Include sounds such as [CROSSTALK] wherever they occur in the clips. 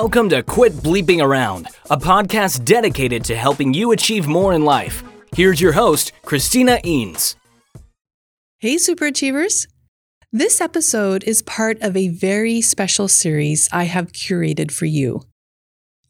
Welcome to Quit Bleeping Around, a podcast dedicated to helping you achieve more in life. Here's your host, Christina Eanes. Hey, super achievers. This episode is part of a very special series I have curated for you.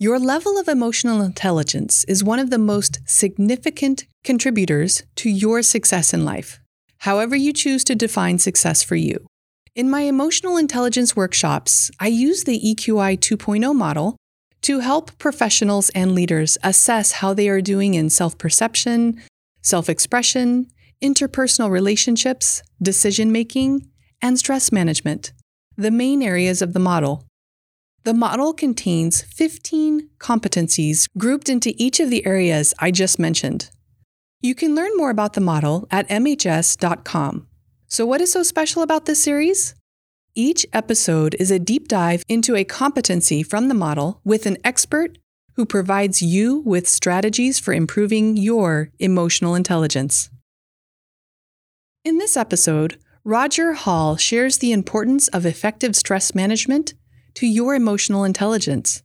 Your level of emotional intelligence is one of the most significant contributors to your success in life, however, you choose to define success for you. In my emotional intelligence workshops, I use the EQI 2.0 model to help professionals and leaders assess how they are doing in self perception, self expression, interpersonal relationships, decision making, and stress management, the main areas of the model. The model contains 15 competencies grouped into each of the areas I just mentioned. You can learn more about the model at MHS.com. So, what is so special about this series? Each episode is a deep dive into a competency from the model with an expert who provides you with strategies for improving your emotional intelligence. In this episode, Roger Hall shares the importance of effective stress management to your emotional intelligence.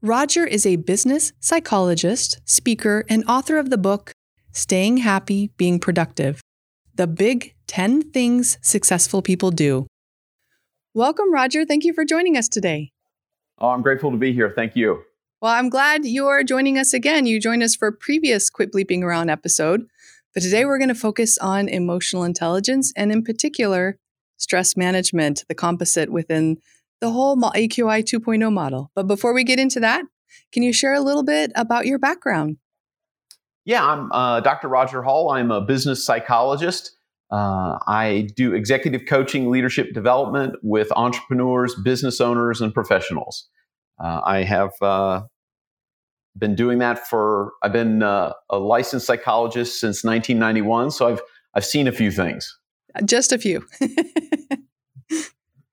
Roger is a business psychologist, speaker, and author of the book Staying Happy, Being Productive The Big 10 Things Successful People Do. Welcome, Roger. Thank you for joining us today. Oh, I'm grateful to be here. Thank you. Well, I'm glad you're joining us again. You joined us for a previous Quit Bleeping Around episode, but today we're going to focus on emotional intelligence and, in particular, stress management, the composite within the whole EQI 2.0 model. But before we get into that, can you share a little bit about your background? Yeah, I'm uh, Dr. Roger Hall. I'm a business psychologist. Uh, I do executive coaching, leadership development with entrepreneurs, business owners, and professionals. Uh, I have uh, been doing that for. I've been uh, a licensed psychologist since 1991, so I've I've seen a few things. Just a few.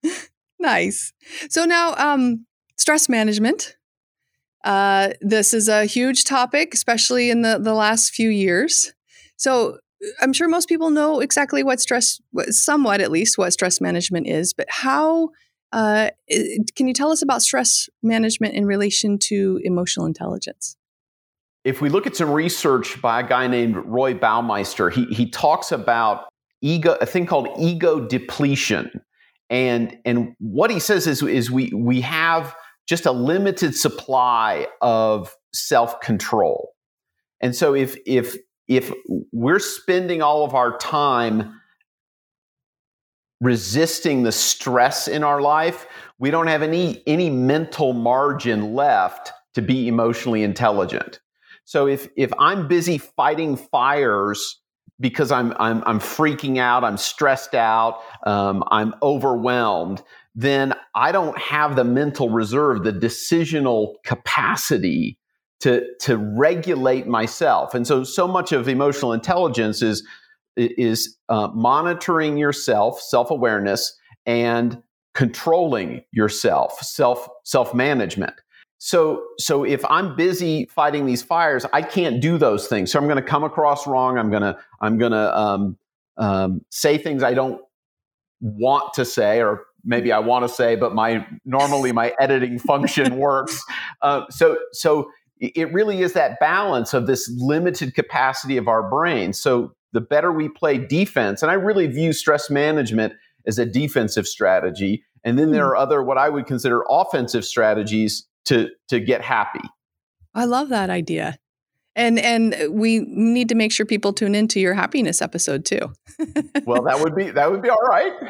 [LAUGHS] nice. So now, um, stress management. Uh, this is a huge topic, especially in the, the last few years. So, I'm sure most people know exactly what stress, somewhat at least, what stress management is, but how uh, can you tell us about stress management in relation to emotional intelligence? If we look at some research by a guy named Roy Baumeister, he, he talks about ego, a thing called ego depletion. And, and what he says is, is we, we have just a limited supply of self control. And so if, if if we're spending all of our time resisting the stress in our life, we don't have any any mental margin left to be emotionally intelligent. So if if I'm busy fighting fires because I'm I'm I'm freaking out, I'm stressed out, um, I'm overwhelmed, then I don't have the mental reserve, the decisional capacity to to regulate myself. And so so much of emotional intelligence is is uh, monitoring yourself self-awareness and controlling yourself self self-management. So so if i'm busy fighting these fires i can't do those things. So i'm going to come across wrong. I'm to i'm to um, um, say things i don't want to say or maybe i want to say but my normally my editing function works. Uh, so so it really is that balance of this limited capacity of our brain. So the better we play defense, and I really view stress management as a defensive strategy. And then there hmm. are other what I would consider offensive strategies to to get happy. I love that idea. And and we need to make sure people tune into your happiness episode too. well, that would be that would be all right. [LAUGHS]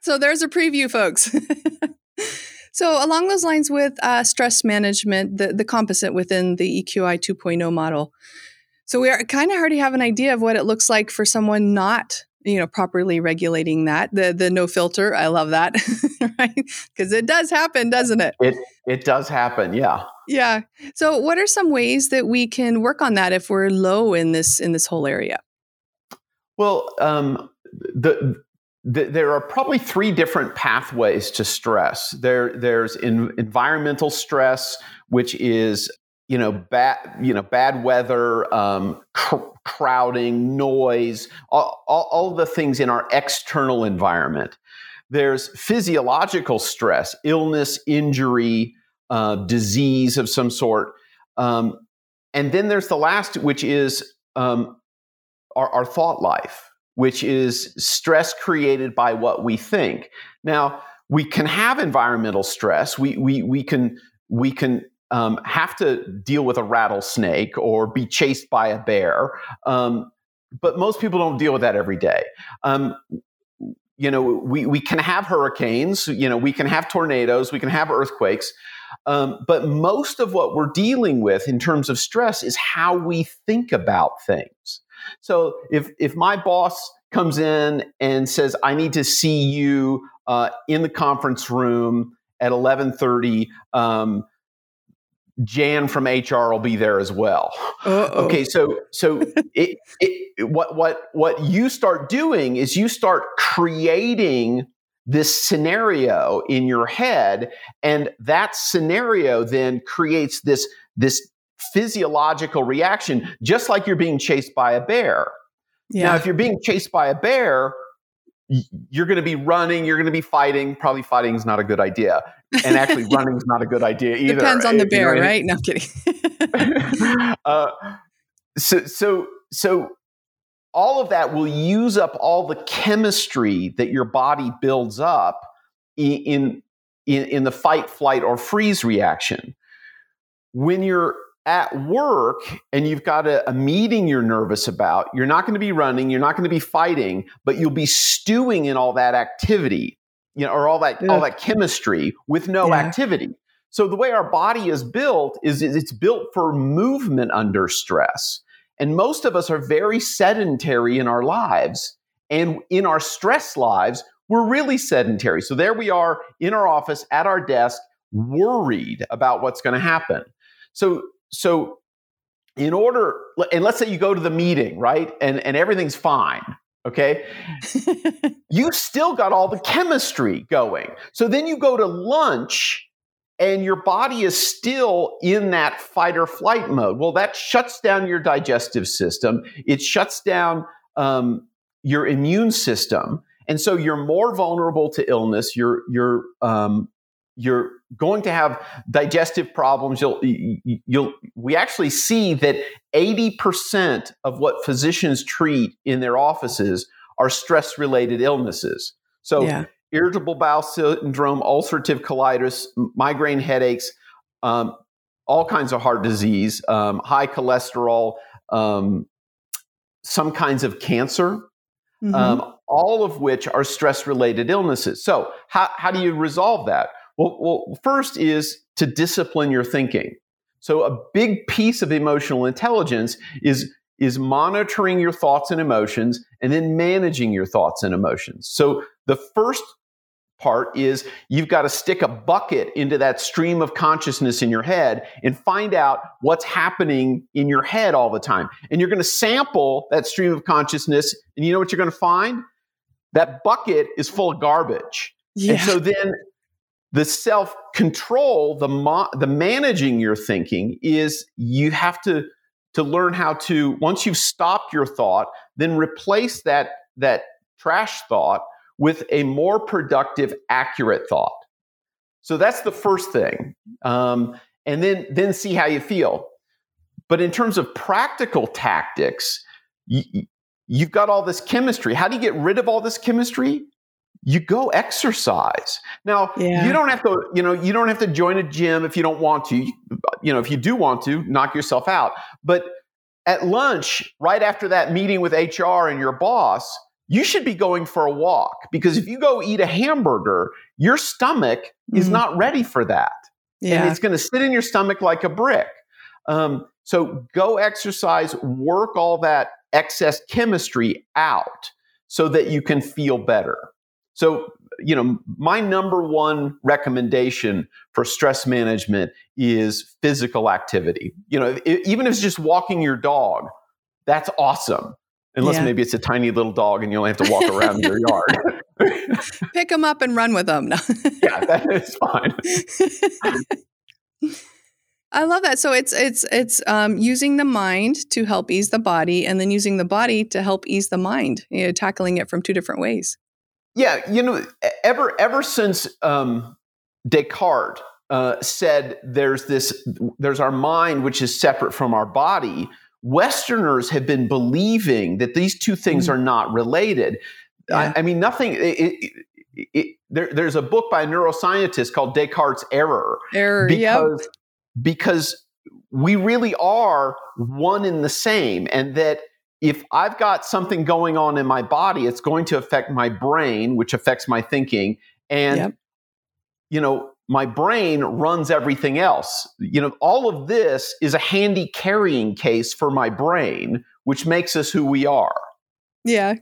So there's a preview, folks. [LAUGHS] So, along those lines with uh, stress management, the, the composite within the EQI 2.0 model. So, we are kind of already have an idea of what it looks like for someone not you know properly regulating that. The the no filter i love that [LAUGHS] right? Because it does happen doesn't it? It it does happen yeah. Yeah. So what are some ways that we can work on that if we're low in this in this whole area? Well um the there are probably three different pathways to stress. There, there's in, environmental stress, which is you know bad you know bad weather, um, cr- crowding, noise, all, all, all the things in our external environment. There's physiological stress, illness, injury, uh, disease of some sort. Um, and then there's the last, which is um, our, our thought life, which is stress created by what we think. Now, we can have environmental stress. We, we, we can, we can um, have to deal with a rattlesnake or be chased by a bear. Um, but most people don't deal with that every day. Um, you know, we, we can have hurricanes, you know, we can have tornadoes, we can have earthquakes. Um, but most of what we're dealing with in terms of stress is how we think about things. So if, if my boss comes in and says, I need to see you uh, in the conference room at 1130, um, Jan from HR will be there as well. Uh-oh. Okay, so so [LAUGHS] it, it, what what what you start doing is you start creating this scenario in your head, and that scenario then creates this this physiological reaction, just like you're being chased by a bear. Yeah. Now, if you're being chased by a bear, you're going to be running, you're going to be fighting. Probably fighting is not a good idea, and actually [LAUGHS] running is not a good idea either. Depends on the bear, you know right? No I'm kidding. [LAUGHS] uh, so, so, so, all of that will use up all the chemistry that your body builds up in in, in the fight, flight, or freeze reaction. When you're at work and you've got a, a, meeting you're nervous about, you're not going to be running, you're not going to be fighting, but you'll be stewing in all that activity, you know, or all that yeah. all that chemistry with no yeah. activity. So the way our body is built is, is it's built for movement under stress. And most of us are very sedentary in our lives. And in our stress lives, we're really sedentary. So there we are in our office at our desk, worried about what's going to happen. So so in order and let's say you go to the meeting right and and everything's fine okay? [LAUGHS] You still got all the chemistry going. So then you go to lunch and your body is still in that fight or flight mode. Well that shuts down your digestive system. It shuts down um, your immune system. And so you're more vulnerable to illness. You're you're um, you're going to have digestive problems you'll you'll we actually see that 80% of what physicians treat in their offices are stress related illnesses so yeah. irritable bowel syndrome ulcerative colitis migraine headaches um, all kinds of heart disease um, high cholesterol um, some kinds of cancer mm-hmm. Um, all of which are stress related illnesses so how, how do you resolve that well, well, first is to discipline your thinking. So a big piece of emotional intelligence is is monitoring your thoughts and emotions and then managing your thoughts and emotions. So the first part is you've got to stick a bucket into that stream of consciousness in your head and find out what's happening in your head all the time. And you're going to sample that stream of consciousness and you know what you're going to find? That bucket is full of garbage. Yeah. And so then the self control, the mo- the managing your thinking is you have to to learn how to once you've stopped your thought, then replace that that trash thought with a more productive, accurate thought. So that's the first thing, um, and then then see how you feel. But in terms of practical tactics, you, you've got all this chemistry. How do you get rid of all this chemistry? You go exercise. Now, yeah. you don't have to, you know, you don't have to join a gym if you don't want to. You know, if you do want to, knock yourself out. But at lunch, right after that meeting with HR and your boss, you should be going for a walk because if you go eat a hamburger, your stomach mm-hmm. is not ready for that. Yeah. And it's going to sit in your stomach like a brick. Um, so go exercise, work all that excess chemistry out so that you can feel better. So, you know, my number one recommendation for stress management is physical activity. You know, it, even if it's just walking your dog, that's awesome. Unless yeah. maybe it's a tiny little dog and you only have to walk around your yard. [LAUGHS] Pick them up and run with them. No. yeah, that is fine. [LAUGHS] I love that. So it's it's it's um, using the mind to help ease the body, and then using the body to help ease the mind. You know, tackling it from two different ways. Yeah, you know, ever ever since um, Descartes uh, said there's this there's our mind which is separate from our body westerners have been believing that these two things mm. are not related yeah. I, I, mean nothing it, it, it, there, there's a book by a neuroscientist called descartes error error because yep. because we really are one in the same and that if I've got something going on in my body, it's going to affect my brain, which affects my thinking. And, yep. you know, my brain runs everything else. You know, all of this is a handy carrying case for my brain, which makes us who we are. Yeah.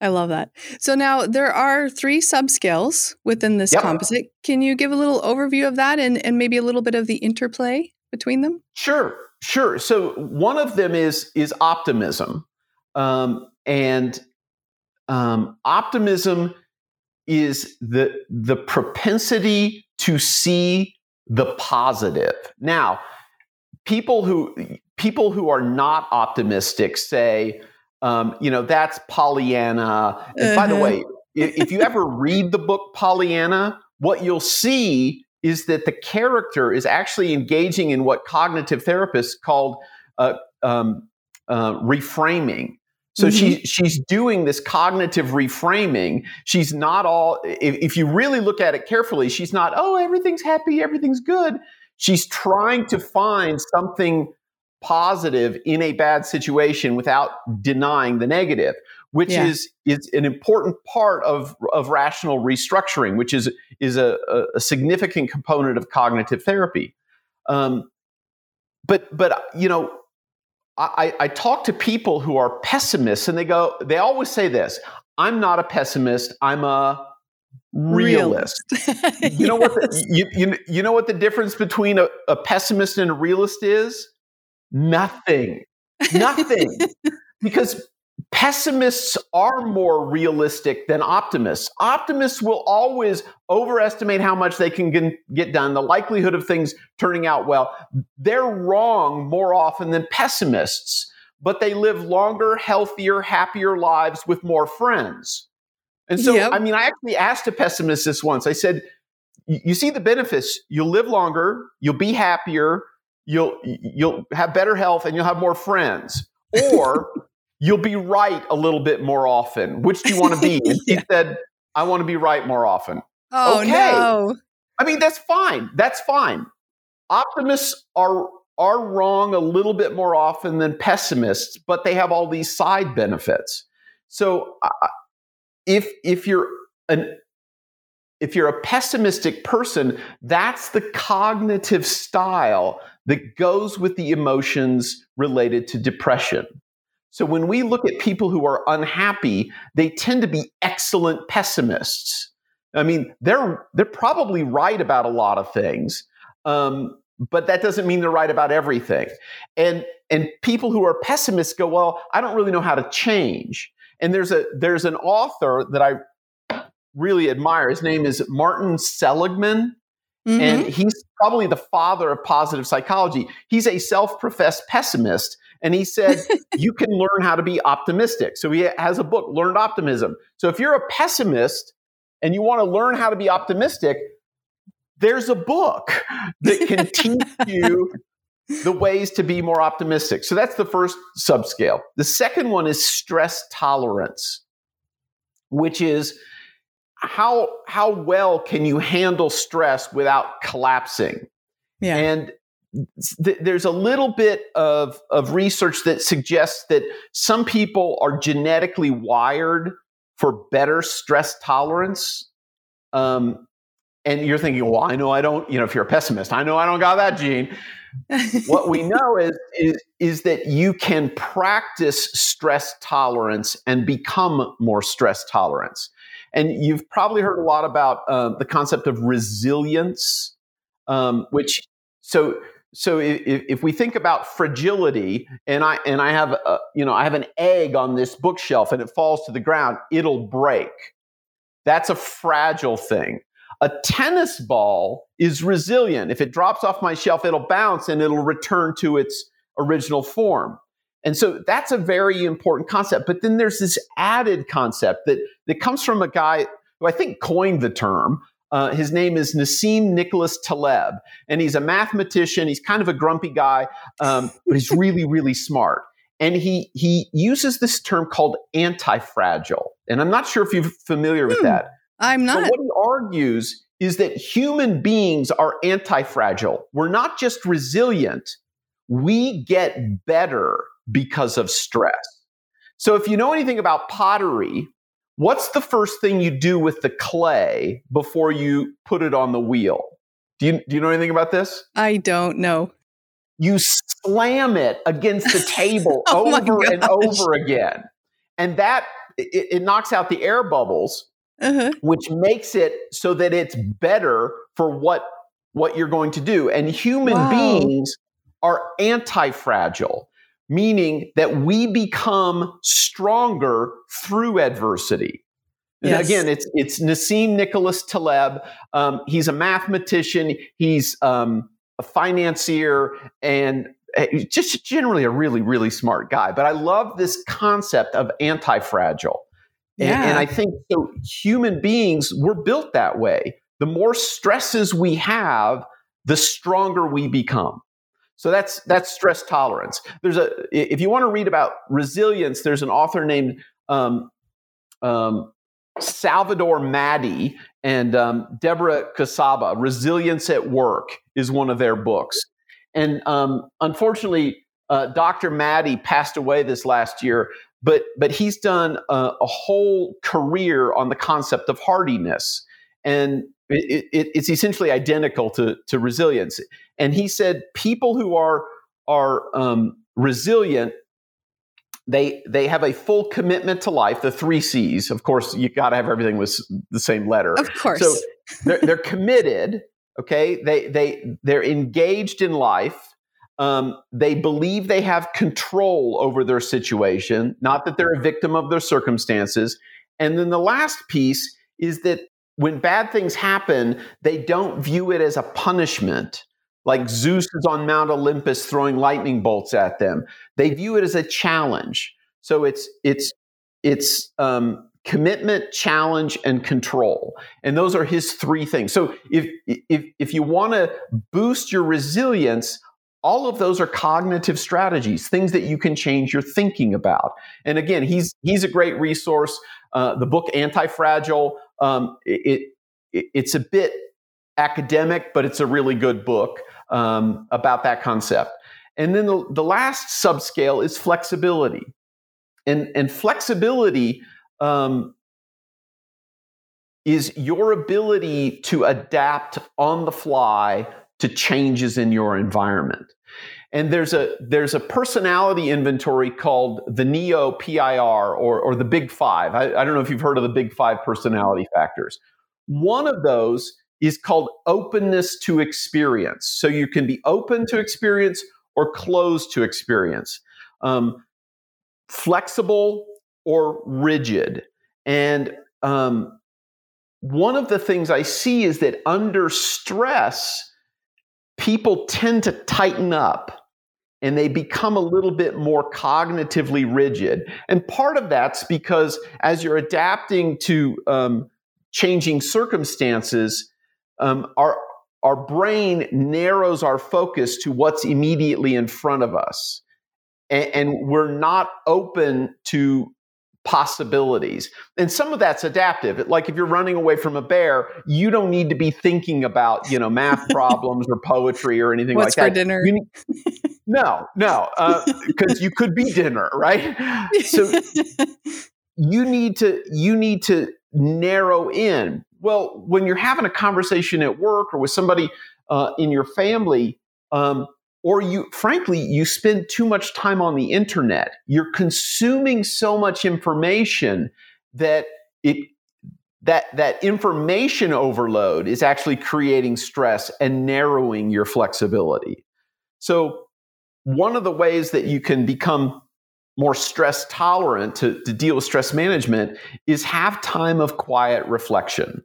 I love that. So now there are three subscales within this yep. composite. Can you give a little overview of that and, and maybe a little bit of the interplay between them? Sure, sure. So one of them is is optimism, um, and um, optimism is the the propensity to see the positive. Now, people who people who are not optimistic say, um, you know, that's Pollyanna. And uh-huh. by the uh-huh. way, if you ever [LAUGHS] read the book Pollyanna, what you'll see is that the character is actually engaging in what cognitive therapists called uh, um, uh, reframing. So mm-hmm. she, she's doing this cognitive reframing. She's not all, if, if you really look at it carefully, she's not, oh, everything's happy, everything's good. She's trying to find something positive in a bad situation without denying the negative which yeah. is is an important part of of rational restructuring, which is is a, a significant component of cognitive therapy. Um, but but you know, I, I talk to people who are pessimists, and they go, they always say this: "I'm not a pessimist. I'm a realist." [LAUGHS] you know what? The, you, you, you know what the difference between a, a pessimist and a realist is? Nothing. Nothing. [LAUGHS] because pessimists are more realistic than optimists. Optimists will always overestimate how much they can get done, the likelihood of things turning out well. They're wrong more often than pessimists, but they live longer, healthier, happier lives with more friends. And so, yep. I mean, I actually asked a pessimist this once. I said, you see the benefits. You'll live longer, you'll be happier, you'll you'll have better health and you'll have more friends. [LAUGHS] Or you'll be right a little bit more often. Which do you want to be? [LAUGHS] And yeah. he said, I want to be right more often. Oh, okay. no. I mean, that's fine. That's fine. Optimists are are wrong a little bit more often than pessimists, but they have all these side benefits. So uh, if if you're an if you're a pessimistic person, that's the cognitive style that goes with the emotions related to depression. So when we look at people who are unhappy, they tend to be excellent pessimists. I mean, they're they're probably right about a lot of things, um, but that doesn't mean they're right about everything. And and people who are pessimists go, well, I don't really know how to change. And there's a there's an author that I really admire. His name is Martin Seligman. Mm-hmm. And he's probably the father of positive psychology. He's a self professed pessimist, and he said, [LAUGHS] you can learn how to be optimistic. So he has a book, Learned Optimism. So if you're a pessimist and you want to learn how to be optimistic, there's a book that can teach [LAUGHS] you the ways to be more optimistic. So that's the first subscale. The second one is stress tolerance, which is how how well can you handle stress without collapsing? Yeah. And th- there's a little bit of, of research that suggests that some people are genetically wired for better stress tolerance. Um, and you're thinking, well, I know I don't, you know, if you're a pessimist, I know I don't got that gene. what we [LAUGHS] know is, is, is that you can practice stress tolerance and become more stress tolerance. And you've probably heard a lot about uh, the concept of resilience, um, which so so if, if, we think about fragility and i and i have a, you know i have an egg on this bookshelf and it falls to the ground it'll break. That's a fragile thing. A tennis ball is resilient. If it drops off my shelf it'll bounce and it'll return to its original form. And so that's a very important concept but then there's this added concept that that comes from a guy who i think coined the term Uh, his name is Nassim Nicholas Taleb, and he's a mathematician. He's kind of a grumpy guy, um, but he's [LAUGHS] really, really smart. And he he uses this term called anti-fragile. And I'm not sure if you're familiar with Hmm. that. I'm But not. what he argues is that human beings are anti-fragile. We're not just resilient; we get better because of stress. So, if you know anything about pottery, what's the first thing you do with the clay before you put it on the wheel? Do you, do you know anything about this? I don't know. You slam it against the [LAUGHS] table Oh over and over again. And that it, it knocks out the air bubbles, Uh-huh. which makes it so that it's better for what what you're going to do. And human Wow. beings are anti-fragile, meaning that we become stronger through adversity. And Yes. Again, it's it's Nassim Nicholas Taleb. Um, he's a mathematician. He's um, a financier and uh, just generally a really really smart guy. But I love this concept of anti-fragile. And, Yeah. and I think so. Human beings were built that way. The more stresses we have, the stronger we become. So that's that's stress tolerance. There's a if you want to read about resilience, there's an author named um, um, Salvatore Maddi and um, Deborah Khoshaba. Resilience at Work is one of their books, and um, unfortunately, uh, Dr. Maddi passed away this last year. But but he's done a, a whole career on the concept of hardiness, and it, it, it's essentially identical to to resilience. And he said people who are are um, resilient they they have a full commitment to life the three c's. Of course you got to have everything with the same letter. Of course. so they're, they're committed okay? They they they're engaged in life. Um, they believe they have control over their situation not that they're a victim of their circumstances. And then the last piece is that when bad things happen they don't view it as a punishment. Like zeus is on mount olympus throwing lightning bolts at them. They view it as a challenge. So it's it's it's um, commitment challenge and control. And those are his three things. So if if if you want to boost your resilience all of those are cognitive strategies things that you can change your thinking about. And again he's he's a great resource. Uh, the book anti-fragile um, it, it it's a bit academic but it's a really good book um, about that concept. And then the, the last subscale is flexibility. And and flexibility um, is your ability to adapt on the fly to changes in your environment. And there's a there's a personality inventory called the NEO PI-R or or the Big Five. I, I don't know if you've heard of the Big Five personality factors. One of those is called openness to experience. So you can be open to experience or closed to experience, um, flexible or rigid. And um, one of the things I see is that under stress, people tend to tighten up and they become a little bit more cognitively rigid. And part of that's because as you're adapting to um, changing circumstances, um, our our brain narrows our focus to what's immediately in front of us, and, and we're not open to possibilities. And some of that's adaptive. Like if you're running away from a bear, you don't need to be thinking about, you know, math [LAUGHS] problems or poetry or anything What's like for that. dinner? Need- [LAUGHS] no, no, because you could be dinner, right? So [LAUGHS] you need to you need to narrow in. Well, when you're having a conversation at work or with somebody uh, in your family, um, or you frankly you spend too much time on the internet. You're consuming so much information that it that that information overload is actually creating stress and narrowing your flexibility. So one of the ways that you can become more stress tolerant to, to deal with stress management is have time of quiet reflection.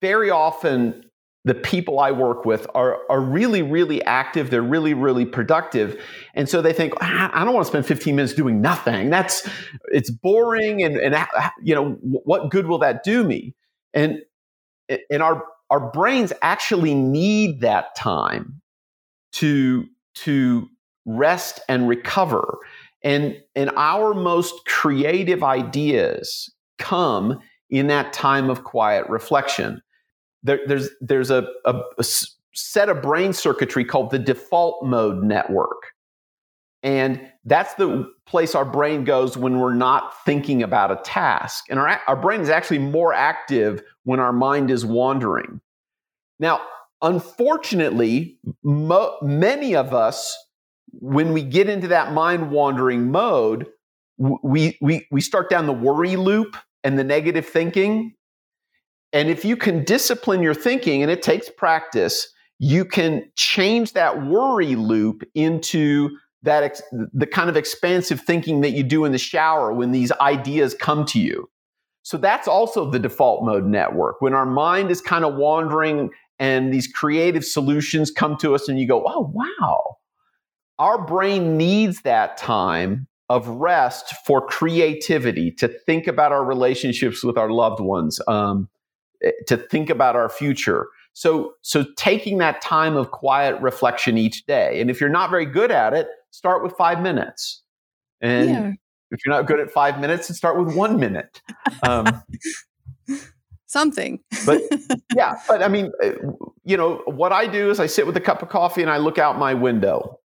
Very often the people I work with are, are really, really active. They're really, really productive. And so they think, "Ah, I don't want to spend 15 minutes doing nothing. That's, it's boring. And, and you know, what good will that do me? And, and our our brains actually need that time to to rest and recover and and our most creative ideas come in that time of quiet reflection there, there's there's a, a, a set of brain circuitry called the default mode network and that's the place our brain goes when we're not thinking about a task. And our, our brain is actually more active when our mind is wandering. Now, unfortunately, mo- many of us, when we get into that mind wandering mode, we, we, we start down the worry loop and the negative thinking. And if you can discipline your thinking, and it takes practice, you can change that worry loop into that ex- the kind of expansive thinking that you do in the shower when these ideas come to you. So that's also the default mode network. When our mind is kind of wandering and these creative solutions come to us and you go, "Oh, wow." Our brain needs that time of rest for creativity to think about our relationships with our loved ones, um, to think about our future. So, so taking that time of quiet reflection each day. And if you're not very good at it, start with five minutes. And yeah. if you're not good at five minutes, then start with one minute. Um, [LAUGHS] Something. but [LAUGHS] yeah, but I mean, uh, you know, what I do is I sit with a cup of coffee and I look out my window.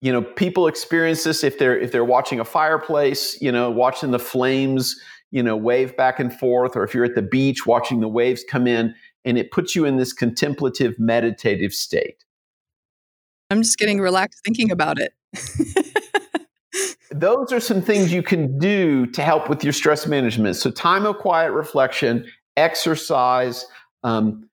You know, people experience this if they're if they're watching a fireplace, you know, watching the flames, you know, wave back and forth, or if you're at the beach watching the waves come in, and it puts you in this contemplative, meditative state. I'm just getting relaxed thinking about it. [LAUGHS] Those are some things you can do to help with your stress management. So, time of quiet reflection, exercise, um,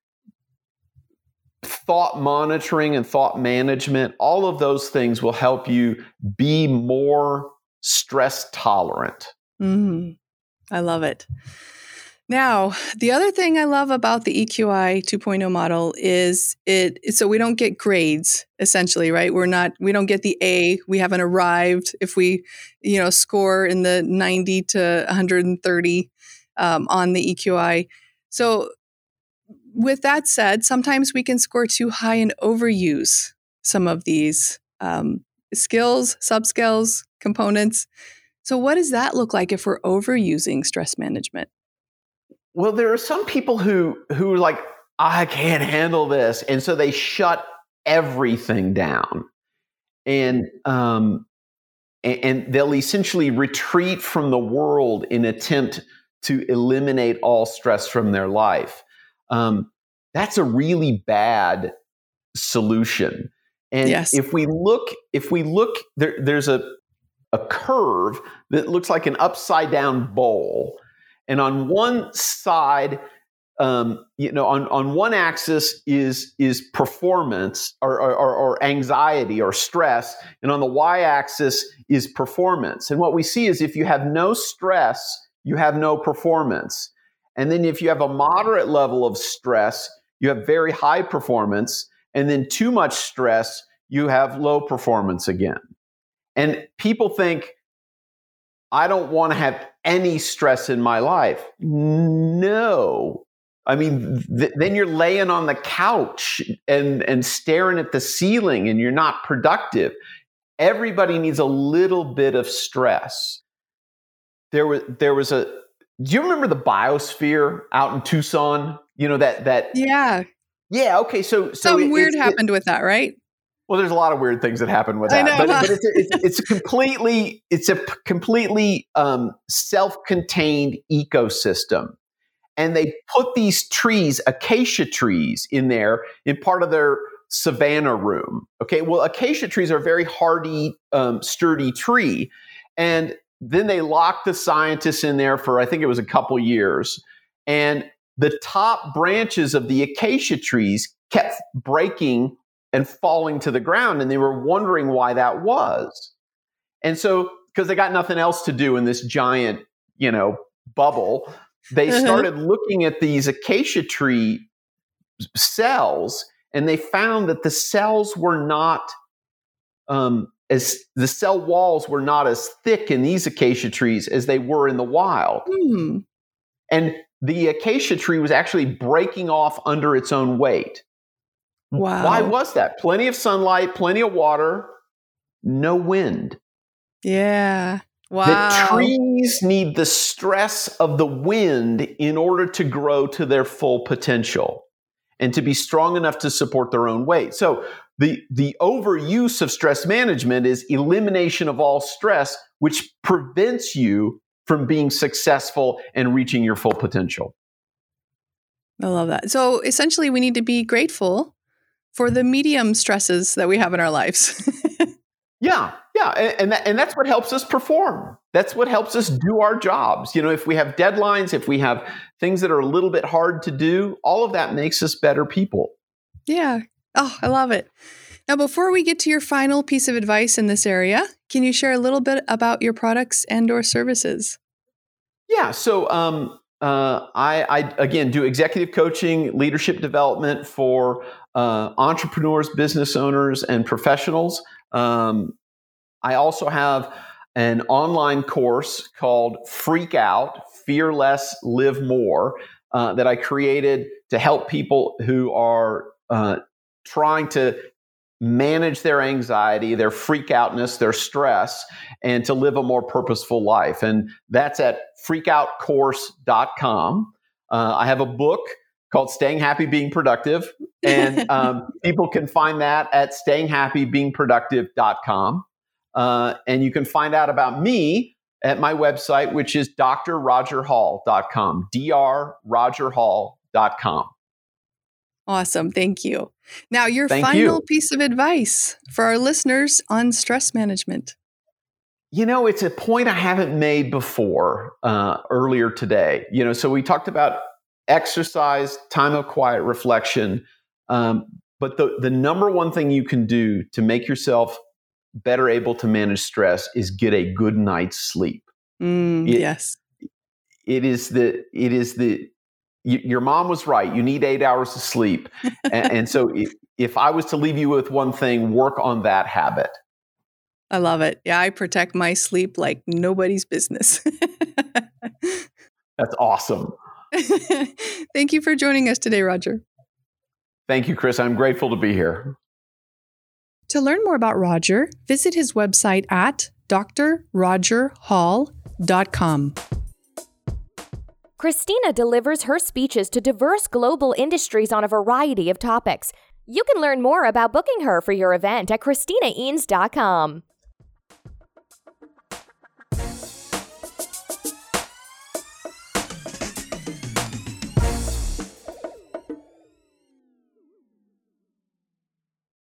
thought monitoring, and thought management, all of those things will help you be more stress tolerant. Mm, I love it. Now, the other thing I love about the EQI 2.0 model is it so we don't get grades essentially, right? We're not we don't get the A, we haven't arrived if we, you know, score in the 90 to 130 um, on the EQI. So with that said, sometimes we can score too high and overuse some of these um, skills, subskills, components. So what does that look like if we're overusing stress management? Well, there are some people who who are like I can't handle this, and so they shut everything down, and um, and, and they'll essentially retreat from the world in attempt to eliminate all stress from their life. Um, that's a really bad solution. And yes. if we look, if we look, there, there's a a curve that looks like an upside down bowl and on one side, um, you know, on, on one axis is is performance or, or, or anxiety or stress, and on the y-axis is performance. And what we see is if you have no stress, you have no performance. And then if you have a moderate level of stress, you have very high performance. And then too much stress, you have low performance again. And people think, I don't want to have any stress in my life. No. I mean, th- then you're laying on the couch and, and staring at the ceiling and you're not productive. Everybody needs a little bit of stress. There was, there was a, do you remember the biosphere out in Tucson? You know, that, that, yeah. Yeah. Okay. So, so something it, weird it, happened it, with that, right? Well, there's a lot of weird things that happen with that, but, but, it's, a, it's, it's a completely it's a completely um, self-contained ecosystem, and they put these trees, acacia trees, in there in part of their savanna room. Okay, well, acacia trees are a very hardy, um, sturdy tree, and then they locked the scientists in there for I think it was a couple years, and the top branches of the acacia trees kept breaking and falling to the ground. And they were wondering why that was. And so, because they got nothing else to do in this giant, you know, bubble, they uh-huh. started looking at these acacia tree cells and they found that the cells were not um, as the cell walls were not as thick in these acacia trees as they were in the wild. Hmm. And the acacia tree was actually breaking off under its own weight. Wow. Why was that? Plenty of sunlight, plenty of water, no wind. Yeah. Wow. The trees need the stress of the wind in order to grow to their full potential and to be strong enough to support their own weight. So the the overuse of stress management is elimination of all stress which prevents you from being successful and reaching your full potential. I love that. So essentially we need to be grateful for the medium stresses that we have in our lives. [LAUGHS] yeah, yeah, and and, that, and that's what helps us perform. That's what helps us do our jobs. You know, if we have deadlines, if we have things that are a little bit hard to do, all of that makes us better people. Yeah. Oh, I love it. Now, before we get to your final piece of advice in this area, can you share a little bit about your products and/or services? Yeah. So, um, uh, I, I, again do executive coaching, leadership development for uh, entrepreneurs, business owners, and professionals. Um, I also have an online course called Freak Out Fear Less, Live More uh, that I created to help people who are uh, trying to manage their anxiety, their freak outness, their stress, and to live a more purposeful life. And that's at freakoutcourse.com. Uh, I have a book called Staying Happy Being Productive, and [LAUGHS] um, people can find that at stayinghappybeingproductive.com. Uh, and you can find out about me at my website, which is drrogerhall.com, drrogerhall.com. Awesome. Thank you. Now, your Thank final you. piece of advice for our listeners on stress management. You know, it's a point I haven't made before uh, earlier today. You know, so we talked about exercise, time of quiet reflection. Um, but the, the number one thing you can do to make yourself better able to manage stress is get a good night's sleep. Mm, It- yes. It is the it is the y- your mom was right. You need eight hours of sleep, and, and so if, if I was to leave you with one thing, work on that habit. I love it. Yeah, I protect my sleep like nobody's business. [LAUGHS] That's awesome. [LAUGHS] Thank you for joining us today, Roger. Thank you, Chris. I'm grateful to be here. To learn more about Roger, visit his website at drrogerhall.com. Christina delivers her speeches to diverse global industries on a variety of topics. You can learn more about booking her for your event at christinaeanes.com.